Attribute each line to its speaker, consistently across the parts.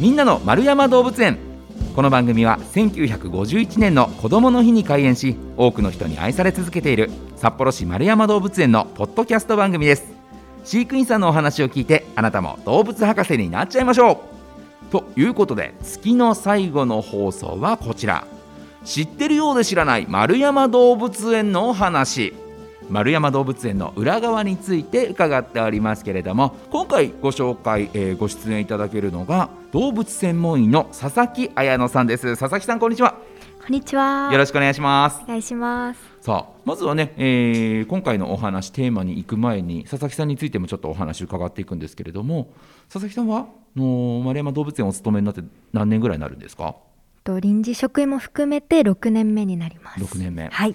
Speaker 1: みんなの丸山動物園。この番組は1951年の子どもの日に開園し多くの人に愛され続けている札幌市丸山動物園のポッドキャスト番組です。飼育員さんのお話を聞いてあなたも動物博士になっちゃいましょう。ということで月の最後の放送はこちら。知ってるようで知らない丸山動物園のお話。丸山動物園の裏側について伺っておりますけれども今回ご紹介、えー、ご出演いただけるのが動物専門医の佐々木彩乃さんです。佐々木さんこんにちは。
Speaker 2: こんにちは。
Speaker 1: よろしくお願いします。
Speaker 2: お願いします。
Speaker 1: さあまずはね、えー、今回のお話テーマに行く前に佐々木さんについてもちょっとお話伺っていくんですけれども佐々木さんはの丸山動物園お勤めになって何年ぐらいになるんですか？
Speaker 2: と臨時職員も含めて6年目になります。
Speaker 1: 6年目。
Speaker 2: はい。
Speaker 1: え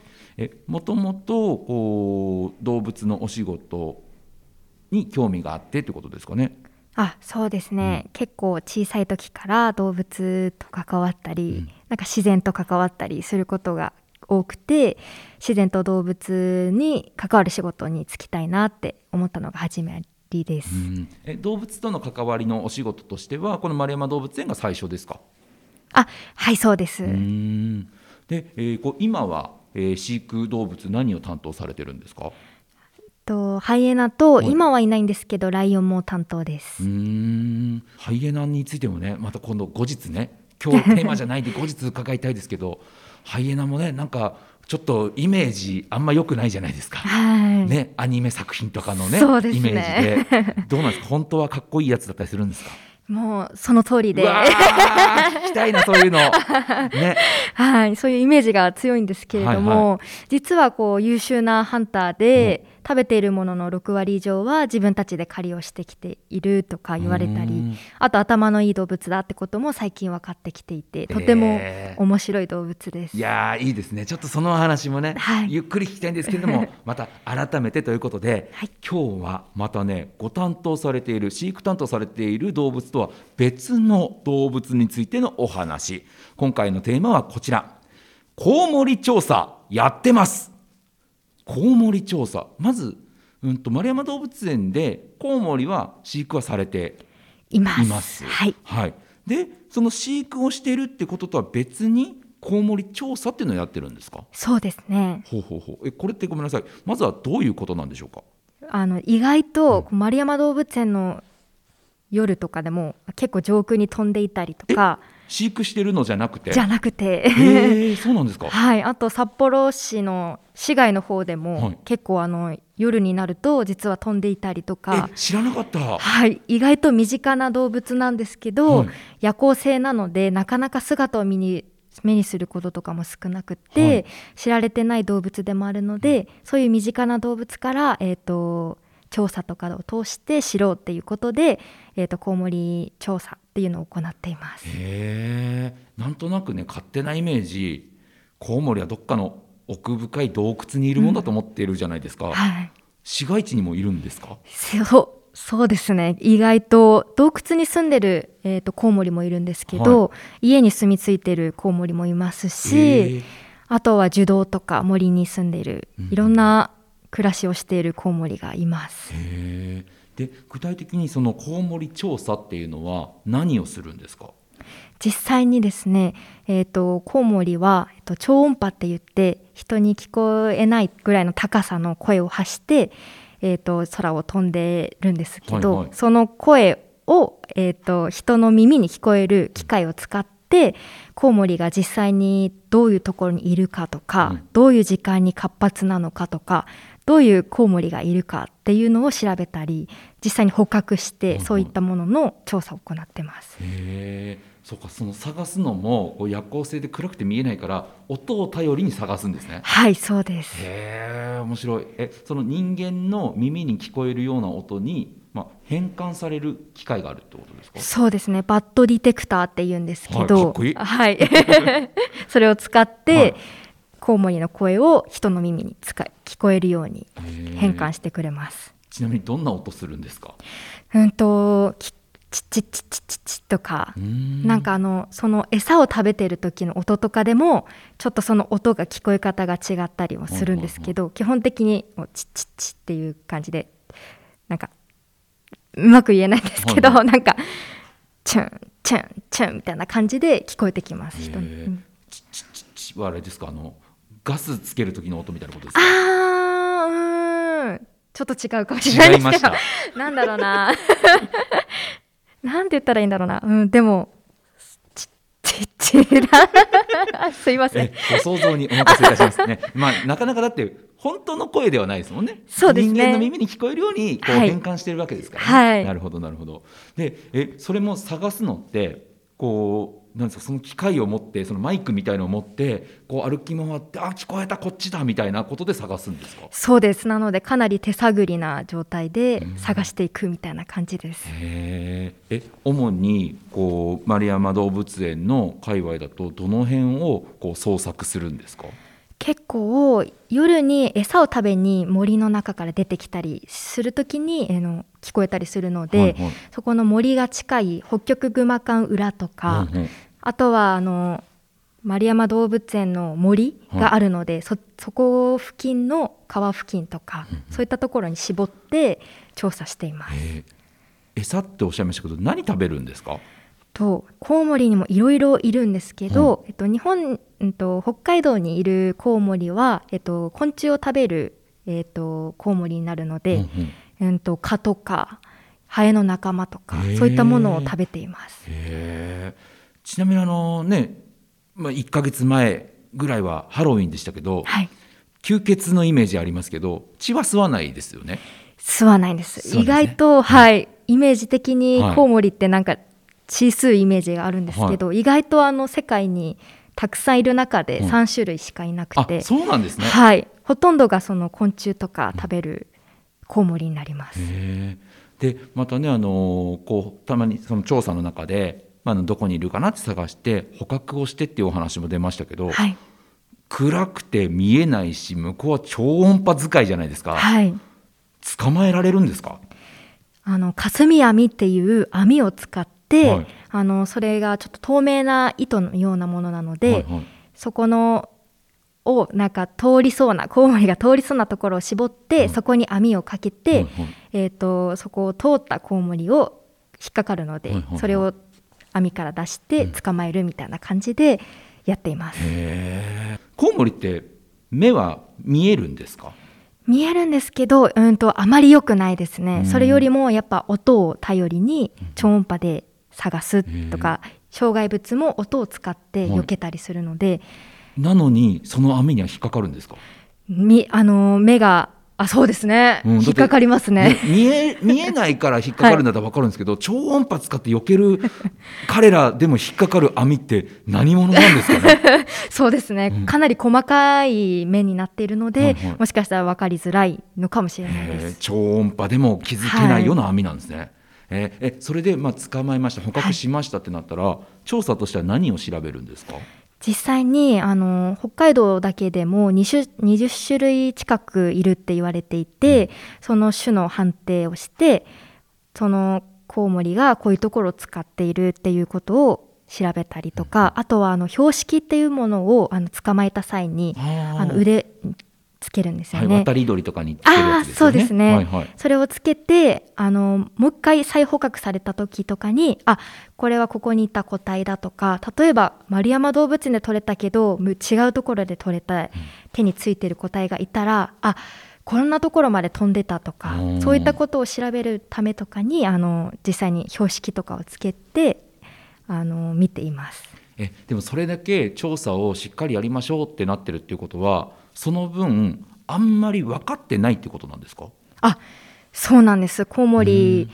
Speaker 1: もともとこう動物のお仕事に興味があってってことですかね？
Speaker 2: あそうですね、うん、結構小さい時から動物と関わったり、うん、なんか自然と関わったりすることが多くて自然と動物に関わる仕事に就きたいなって思ったのが始めりです、うん、
Speaker 1: え動物との関わりのお仕事としてはこの丸山動物園が最初ですか？
Speaker 2: あはいそうです。で、
Speaker 1: えー、こう今はえー、飼育動物何を担当されてるんですか？
Speaker 2: とハイエナと、今はいないんですけどライオンも担当です。
Speaker 1: うん。ハイエナについてもねまた今度後日ね今日テーマじゃないんで後日伺いたいですけど ハイエナもねなんかちょっとイメージあんま良くないじゃないですか、
Speaker 2: はい。
Speaker 1: ね、アニメ作品とかのね、
Speaker 2: ね、
Speaker 1: イメージで。どうなんですか？本当はかっこいいやつだったりするんですか？
Speaker 2: もうその通りで。
Speaker 1: 聞きたいなそういうの、ね、
Speaker 2: はいそういうイメージが強いんですけれども、はいはい、実はこう優秀なハンターで、食べているものの6割以上は自分たちで狩りをしてきているとか言われたりあと頭のいい動物だってことも最近分かってきていてとても面白い動物です。
Speaker 1: いやいいですね。ちょっとその話もね、はい、ゆっくり聞きたいんですけれども また改めてということで、はい、今日はまたねご担当されている飼育担当されている動物とは別の動物についてのお話。今回のテーマはこちら。コウモリ調査やってます。コウモリ調査。まず、うんと、丸山動物園でコウモリは飼育はされています。
Speaker 2: はい、
Speaker 1: はい、でその飼育をしているってこととは別にコウモリ調査っていうのをやってるんですか？
Speaker 2: そうですね。
Speaker 1: ほうほうほう。えこれってごめんなさい。まずはどういうことなんでしょうか？
Speaker 2: あの意外と、うん、丸山動物園の夜とかでも結構上空に飛んでいたりとか。
Speaker 1: 飼育してるのじゃなくて？
Speaker 2: じゃなくて。
Speaker 1: えそうなんですか。
Speaker 2: はいあと札幌市の市外の方でも、はい、結構あの夜になると実は飛んでいたりとか。
Speaker 1: 知らなかった。
Speaker 2: はい意外と身近な動物なんですけど、はい、夜行性なのでなかなか姿を見に目にすることとかも少なくて、はい、知られてない動物でもあるのでそういう身近な動物から、えーと調査とかを通して知ろうっていうことで、えーと、コウモリ調査っていうのを行っています。
Speaker 1: へなんとなくね勝手なイメージコウモリはどっかの奥深い洞窟にいるものだと思っているじゃないですか、うんはい、市街地にもいるんですか？
Speaker 2: そうそうですね。意外と洞窟に住んでる、えーと、コウモリもいるんですけど、はい、家に住み着いてるコウモリもいますしあとは樹洞とか森に住んでるいろんな暮らしをしているコウモリがいます。
Speaker 1: で具体的にそのコウモリ調査っていうのは何をするんですか？
Speaker 2: 実際にですね、えーと、コウモリは、えーと、超音波って言って人に聞こえないぐらいの高さの声を発して、えーと、空を飛んでるんですけど、はいはい、その声を、えー、と人の耳に聞こえる機械を使ってコウモリが実際にどういうところにいるかとか、うん、どういう時間に活発なのかとかどういうコウモリがいるかっていうのを調べたり実際に捕獲してそういったものの調査を行ってます。
Speaker 1: へそうかその探すのもこう夜行性で暗くて見えないから音を頼りに探すんですね。
Speaker 2: はいそうです。
Speaker 1: へえ面白い。えその人間の耳に聞こえるような音にまあ、変換される機械があるってことですか？
Speaker 2: そうですねバッドディテクターって言うんですけど、
Speaker 1: はい、
Speaker 2: はい それを使って、はいコウモリの声を人の耳に使い聞こえるように変換してくれます。
Speaker 1: ちなみにどんな音するんですか？
Speaker 2: うんとチッチッチッチッチッチとかなんかあのその餌を食べてる時の音とかでもちょっとその音が聞こえ方が違ったりもするんですけど基本的にもうチッチッチっていう感じでなんかうまく言えないんですけど、なんかチュンチュンチュンみたいな感じで聞こえてきます人に、
Speaker 1: チッチッチッチッはあれですか？あのガスつける時の音みたいなことですか？
Speaker 2: あーうーんちょっと違うかもしれないですけど なんだろうななんて言ったらいいんだろうなうんでもちちちらすいません
Speaker 1: えご想像にお任せいたしますね。まあなかなかだって本当の声ではないですもんね。
Speaker 2: そうですね
Speaker 1: 人間の耳に聞こえるようにこう
Speaker 2: はい
Speaker 1: 変換してるわけですからね。
Speaker 2: はい
Speaker 1: なるほどなるほど。でえそれも探すのってこうなんですかその機械を持ってそのマイクみたいのを持ってこう歩き回ってあ聞こえたこっちだみたいなことで探すんですか？
Speaker 2: そうですなのでかなり手探りな状態で探していくみたいな感じです、
Speaker 1: へーえ主にこう丸山動物園の界隈だとどの辺をこう捜索するんですか？
Speaker 2: 結構夜に餌を食べに森の中から出てきたりするときにあの聞こえたりするので、
Speaker 1: はいはい。
Speaker 2: そこの森が近い北極熊館裏とか、
Speaker 1: うんうん。
Speaker 2: あとはあの丸山動物園の森があるので、そそこ付近の川付近とか、そういったところに絞って調査しています。
Speaker 1: え。ー餌っておっしゃいましたけど何食べるんですか？
Speaker 2: とコウモリにもいろいろいるんですけど、えっと、日本、うん、と北海道にいるコウモリは、えっと、昆虫を食べる、えっと、コウモリになるので、
Speaker 1: うんうん。
Speaker 2: うん、と蚊とかハエの仲間とかそういったものを食べています。
Speaker 1: ちなみにあのね、まあ、1ヶ月前ぐらいはハロウィンでしたけど、
Speaker 2: はい。
Speaker 1: 吸血のイメージありますけど血は吸わないですよね？
Speaker 2: 吸わないんです
Speaker 1: ね。
Speaker 2: 意外と、はい、イメージ的に
Speaker 1: はい。
Speaker 2: コウモリってなんか血吸うイメージがあるんですけど、意外とあの世界にたくさんいる中で
Speaker 1: うん。
Speaker 2: 3種類しかいなく
Speaker 1: あ
Speaker 2: て、
Speaker 1: そうなんですね。
Speaker 2: はい、ほとんどがその昆虫とか食べるコウモリになります。
Speaker 1: でまたねあのこうたまにその調査の中で、まあどこにいるかなって探して捕獲をしてっていうお話も出ましたけど、
Speaker 2: はい、
Speaker 1: 暗くて見えないし向こうは超音波使いじゃないですか、
Speaker 2: はい、
Speaker 1: 捕まえられるんですか？
Speaker 2: あの霞網っていう網を使って、
Speaker 1: はい。
Speaker 2: あのそれがちょっと透明な糸のようなものなので、
Speaker 1: はいはい。
Speaker 2: そこのをなんか通りそうなコウモリが通りそうなところを絞って、
Speaker 1: うん
Speaker 2: そこに網をかけて、
Speaker 1: はいはい。
Speaker 2: えー、とそこを通ったコウモリを引っかかるので、
Speaker 1: はいはいはい。
Speaker 2: それを網から出して捕まえるみたいな感じでやっています。
Speaker 1: へえコウモリって目は見えるんですか？
Speaker 2: 見えるんですけど、うんとあまり良くないですね、
Speaker 1: うん。
Speaker 2: それよりもやっぱ音を頼りに超音波で探すとか、障害物も音を使って避けたりするので、
Speaker 1: なのにその網には引っかかるんですか、
Speaker 2: みあの目があそうですね、
Speaker 1: うん
Speaker 2: 引っかかりますね。
Speaker 1: 見え見えないから引っかかるんだったら分かるんですけど、超音波使って避ける彼らでも引っかかる網って何者なんですかね？
Speaker 2: そうですね、
Speaker 1: うん。
Speaker 2: かなり細かい目になっているので、
Speaker 1: はいはい。
Speaker 2: もしかしたら分かりづらいのかもしれないです。
Speaker 1: 超音波でも気づけないような網なんですね、えーえそれでまあ捕まえました。捕獲しましたってなったら、調査としては何を調べるんですか？
Speaker 2: 実際にあの北海道だけでも 20, 20種類近くいるって言われていて、その種の判定をしてそのコウモリがこういうところを使っているっていうことを調べたりとか、あとはあの標識っていうものをあの捕まえた際に
Speaker 1: あ
Speaker 2: の腕につけるんですよ
Speaker 1: はい、
Speaker 2: ね。
Speaker 1: 渡り鳥とかにつけるやつですよね。
Speaker 2: そうですね
Speaker 1: はいはい。
Speaker 2: それをつけてあのもう一回再捕獲された時とかにあこれはここにいた個体だとか例えば丸山動物園で取れたけどむ違うところで取れた手についてる個体がいたらあこんなところまで飛んでたとか
Speaker 1: うん
Speaker 2: そういったことを調べるためとかにあの実際に標識とかをつけてあの見ています。
Speaker 1: えでもそれだけ調査をしっかりやりましょうってなってるっていうことはその分あんまり分かってないってことなんですか？
Speaker 2: あそうなんです。コウモリ、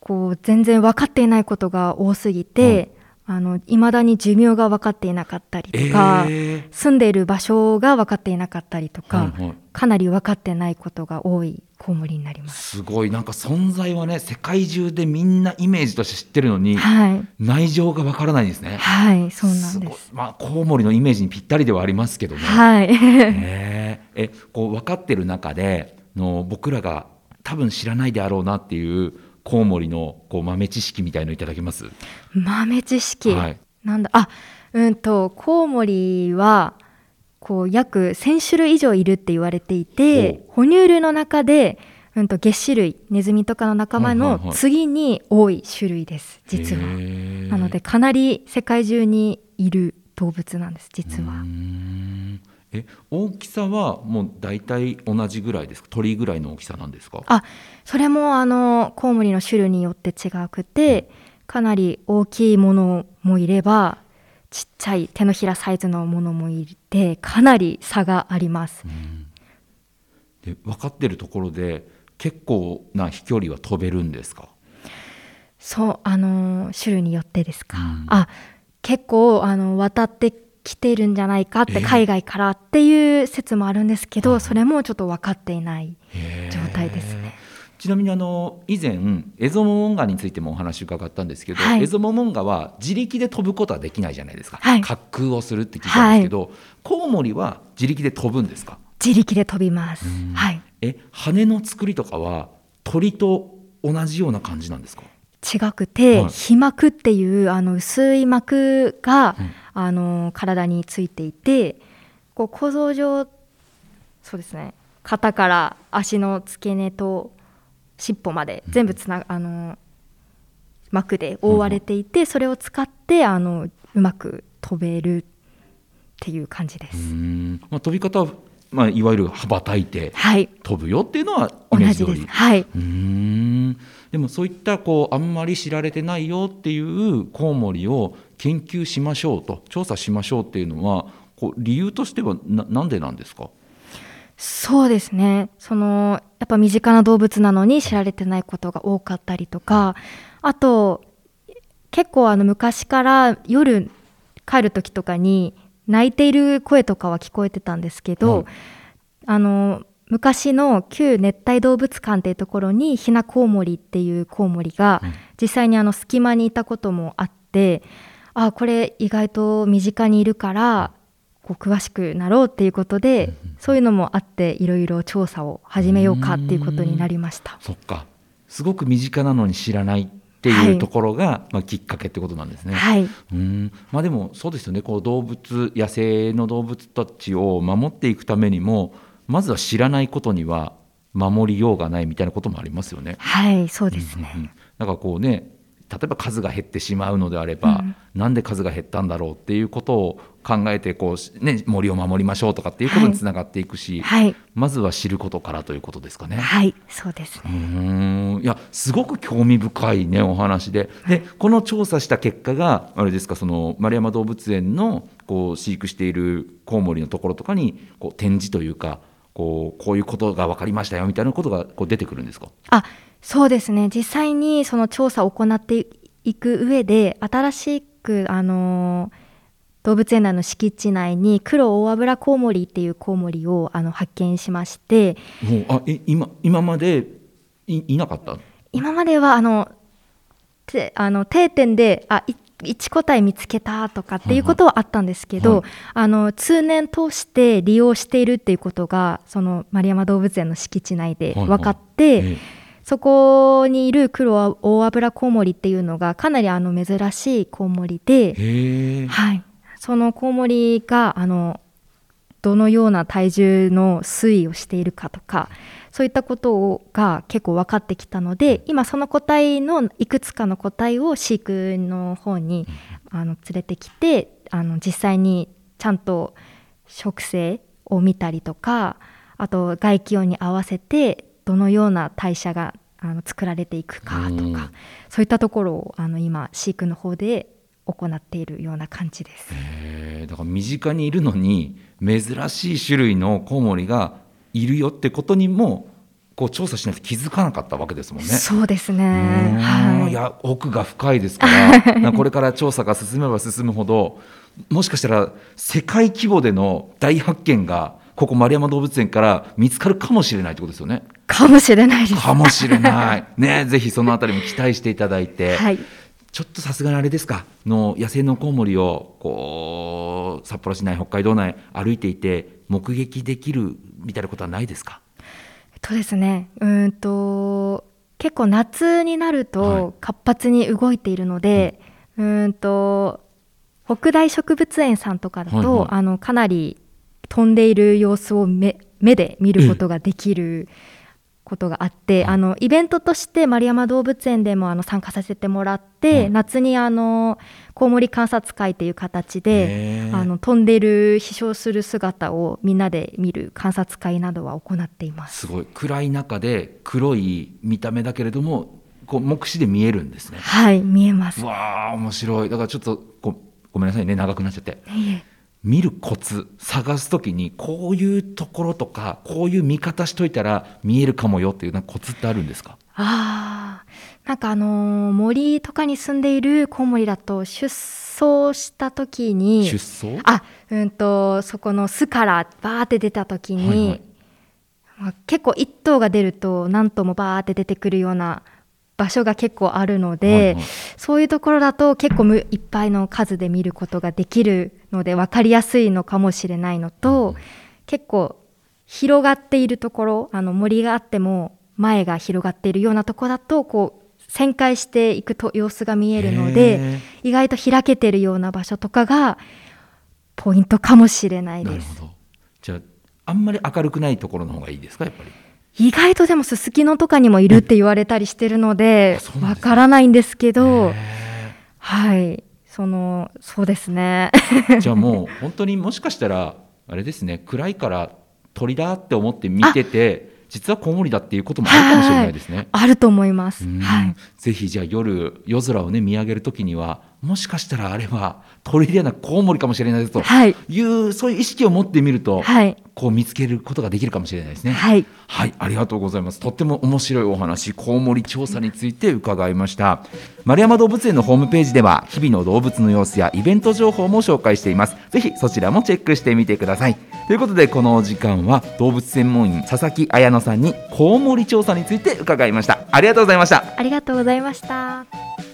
Speaker 2: こう全然分かっていないことが多すぎて、あの未だに寿命が分かっていなかったりとか、
Speaker 1: え
Speaker 2: 住んでいる場所が分かっていなかったりとか、
Speaker 1: はいはい
Speaker 2: かなり分かってないことが多いコウモリになります。
Speaker 1: すごいなんか存在はね世界中でみんなイメージとして知ってるのに
Speaker 2: はい、
Speaker 1: 内情が分からないですね。
Speaker 2: はい、そうなんで
Speaker 1: ごい
Speaker 2: す。
Speaker 1: まあコウモリのイメージにぴったりではありますけどね。
Speaker 2: はい、
Speaker 1: へええこう分かってる中での僕らが多分知らないであろうなっていうコウモリのこう豆知識みたいのいただけます？
Speaker 2: 豆知識、
Speaker 1: はい。
Speaker 2: なんだ。あうんとコウモリはこう約1000種類以上いるって言われていて哺乳類の中で、うんと月種類ネズミとかの仲間の
Speaker 1: はいはいはい。
Speaker 2: 次に多い種類です実は。
Speaker 1: へー。
Speaker 2: なのでかなり世界中にいる動物なんです実は。
Speaker 1: んえ大きさはもう大体同じぐらいですか？鳥ぐらいの大きさなんですか？
Speaker 2: あそれもあのコウモリの種類によって違くてかなり大きいものもいればちっちゃい手のひらサイズのものもいてかなり差があります。
Speaker 1: で分かってるところで結構な飛距離は飛べるんですか？
Speaker 2: そうあの種類によってですか、
Speaker 1: うん。
Speaker 2: あ結構あの渡ってきてるんじゃないかっ
Speaker 1: え
Speaker 2: て海外からっていう説もあるんですけど、
Speaker 1: はい
Speaker 2: それもちょっと分かっていない状態ですね。
Speaker 1: ちなみにあの以前エゾモモンガについてもお話伺ったんですけど、
Speaker 2: はい。
Speaker 1: エゾモモンガは自力で飛ぶことはできないじゃないですか、
Speaker 2: はい。
Speaker 1: 滑空をするって聞いたんですけど、コウモリは自力で飛ぶんですか？
Speaker 2: 自力で飛びます。
Speaker 1: うん。
Speaker 2: はい。
Speaker 1: え羽の作りとかは鳥と同じような感じなんですか？
Speaker 2: 違くて、
Speaker 1: はい。
Speaker 2: 皮膜っていうあの薄い膜が、
Speaker 1: うん。
Speaker 2: あの体についていてこう構造上そうですね。肩から足の付け根と尻尾まで全部つなあの膜で覆われていて、それを使ってあのうまく飛べるっていう感じです。
Speaker 1: ん、まあ、飛び方は、まあ、いわゆる羽ばたいて
Speaker 2: はい。
Speaker 1: 飛ぶよっていうのはイ
Speaker 2: 同じです。はい。
Speaker 1: うーんでもそういったこうあんまり知られてないよっていうコウモリを研究しましょうと調査しましょうっていうのはこう理由としてはななんでなんですか？
Speaker 2: そうですね。そのやっぱ身近な動物なのに知られてないことが多かったりとかあと結構あの昔から夜帰る時とかに泣いている声とかは聞こえてたんですけど、
Speaker 1: はい。
Speaker 2: あの昔の旧熱帯動物館っていうところにヒナコウモリっていうコウモリが
Speaker 1: うん。
Speaker 2: 実際にあの隙間にいたこともあってあこれ意外と身近にいるからこう詳しくなろうっていうことでそういうのもあっていろいろ調査を始めようかっていうことになりました。
Speaker 1: そっか。すごく身近なのに知らないって
Speaker 2: はいいう
Speaker 1: ところが、まあ、きっかけってことなんですね。
Speaker 2: はい、
Speaker 1: うーん。まあでもそうですよね。こう動物野生の動物たちを守っていくためにもまずは知らないことには守りようがないみたいなこともありますよね。
Speaker 2: はい、そうですね。
Speaker 1: うんうんだからこうね例えば数が減ってしまうのであれば、
Speaker 2: うん
Speaker 1: なんで数が減ったんだろうっていうことを考えてこう、ね、森を守りましょうとかっていうことにつながっていくし、
Speaker 2: はい、
Speaker 1: まずは知ることからということですかね。
Speaker 2: はい、そうです
Speaker 1: う
Speaker 2: ね。
Speaker 1: ーんいやすごく興味深いねお話ででこの調査した結果があれですかその丸山動物園のこう飼育しているコウモリのところとかにこう展示というかこうこういうことが分かりましたよみたいなことがこう出てくるんですか？
Speaker 2: あ、そうですね。実際にその調査を行っていく上で新しくあの動物園内の敷地内に黒大油コウモリっていうコウモリをあの発見しまして。
Speaker 1: もうあえ今今までいいなかった？
Speaker 2: 今まではあのてあの定点であい1個体見つけたとかっていうことはあったんですけど、
Speaker 1: はい
Speaker 2: あの通年通して利用しているっていうことがその丸山動物園の敷地内で分かって、
Speaker 1: ええ。
Speaker 2: そこにいる黒大油コウモリっていうのがかなりあの珍しいコウモリで、はい、そのコウモリがあのどのような体重の推移をしているかとかそういったことが結構分かってきたので今その個体のいくつかの個体を飼育の方にあの連れてきてあの実際にちゃんと植生を見たりとかあと外気温に合わせてどのような代謝があの作られていくかと
Speaker 1: うん。
Speaker 2: かそういったところをあの今飼育の方で行っているような感じです。
Speaker 1: だから身近にいるのに珍しい種類のコウモリがいるよってことにもこう調査しないと気づかなかったわけですもんね。
Speaker 2: そうですね。はい
Speaker 1: いや奥が深いですから なこれから調査が進めば進むほどもしかしたら世界規模での大発見がここ丸山動物園から見つかるかもしれないってことですよね。
Speaker 2: かもしれないです。
Speaker 1: かもしれない。ねぜひそのあたりも期待していただいて。
Speaker 2: はい。
Speaker 1: ちょっとさすがにあれですか？の野生のコウモリをこう札幌市内北海道内歩いていて目撃できるみたいなことはないですか？
Speaker 2: とですね、うーんと結構夏になる
Speaker 1: はい。
Speaker 2: と活発に動いているので、うーんと北大植物園さんとかだと、
Speaker 1: はいはい。
Speaker 2: あのかなり飛んでいる様子を目目で見ることができることがあって、あのイベントとして丸山動物園でもあの参加させてもらって、
Speaker 1: うん。
Speaker 2: 夏にあのコウモリ観察会という形であの飛んでる飛翔する姿をみんなで見る観察会などは行っています。
Speaker 1: すごい。暗い中で黒い見た目だけれどもこう目視で見えるんですね。
Speaker 2: はい見えます。
Speaker 1: うわあ面白い。だからちょっとごごめんなさいね。長くなっちゃって。
Speaker 2: いえ
Speaker 1: 見るコツ探すときにこういうところとかこういう見方しといたら見えるかもよっていうなんかコツってあるんですか？
Speaker 2: あー。なんかあのー森とかに住んでいるコウモリだと出走した時に
Speaker 1: 出走？
Speaker 2: あうんとそこの巣からバーって出た時に、
Speaker 1: はいはい。
Speaker 2: まあ、結構一頭が出ると何頭もバーって出てくるような場所が結構あるので、
Speaker 1: はいはい。
Speaker 2: そういうところだと結構むいっぱいの数で見ることができるので分かりやすいのかもしれないのと、結構広がっているところあの森があっても前が広がっているようなところだとこう旋回していくと様子が見えるので
Speaker 1: へ
Speaker 2: 意外と開けてるような場所とかがポイントかもしれないです。
Speaker 1: ーなるほど。じゃああんまり明るくないところの方がいいですかやっぱり？
Speaker 2: 意外とでもすすきのとかにもいるって言われたりしてるのでわからないんですけど
Speaker 1: へ
Speaker 2: はいそのそうですね
Speaker 1: ー じゃあもう本当にもしかしたらあれですね暗いから鳥だって思って見てて実はコウモリだっていうこともあるかもしれないですね。
Speaker 2: あると思います。
Speaker 1: うん
Speaker 2: はい
Speaker 1: ぜひじゃあ夜夜空をね見上げるときにはもしかしたらあれは鳥ではなくコウモリかもしれないですと
Speaker 2: はい
Speaker 1: いうそういう意識を持ってみると、
Speaker 2: はい
Speaker 1: こう見つけることができるかもしれないですね。
Speaker 2: はい
Speaker 1: はい、ありがとうございます。とっても面白いお話、コウモリ調査について伺いました。丸山動物園のホームページでは、日々の動物の様子やイベント情報も紹介しています。ぜひそちらもチェックしてみてください。ということで、このお時間は動物専門員佐々木彩乃さんにコウモリ調査について伺いました。ありがとうございました。
Speaker 2: ありがとうございました。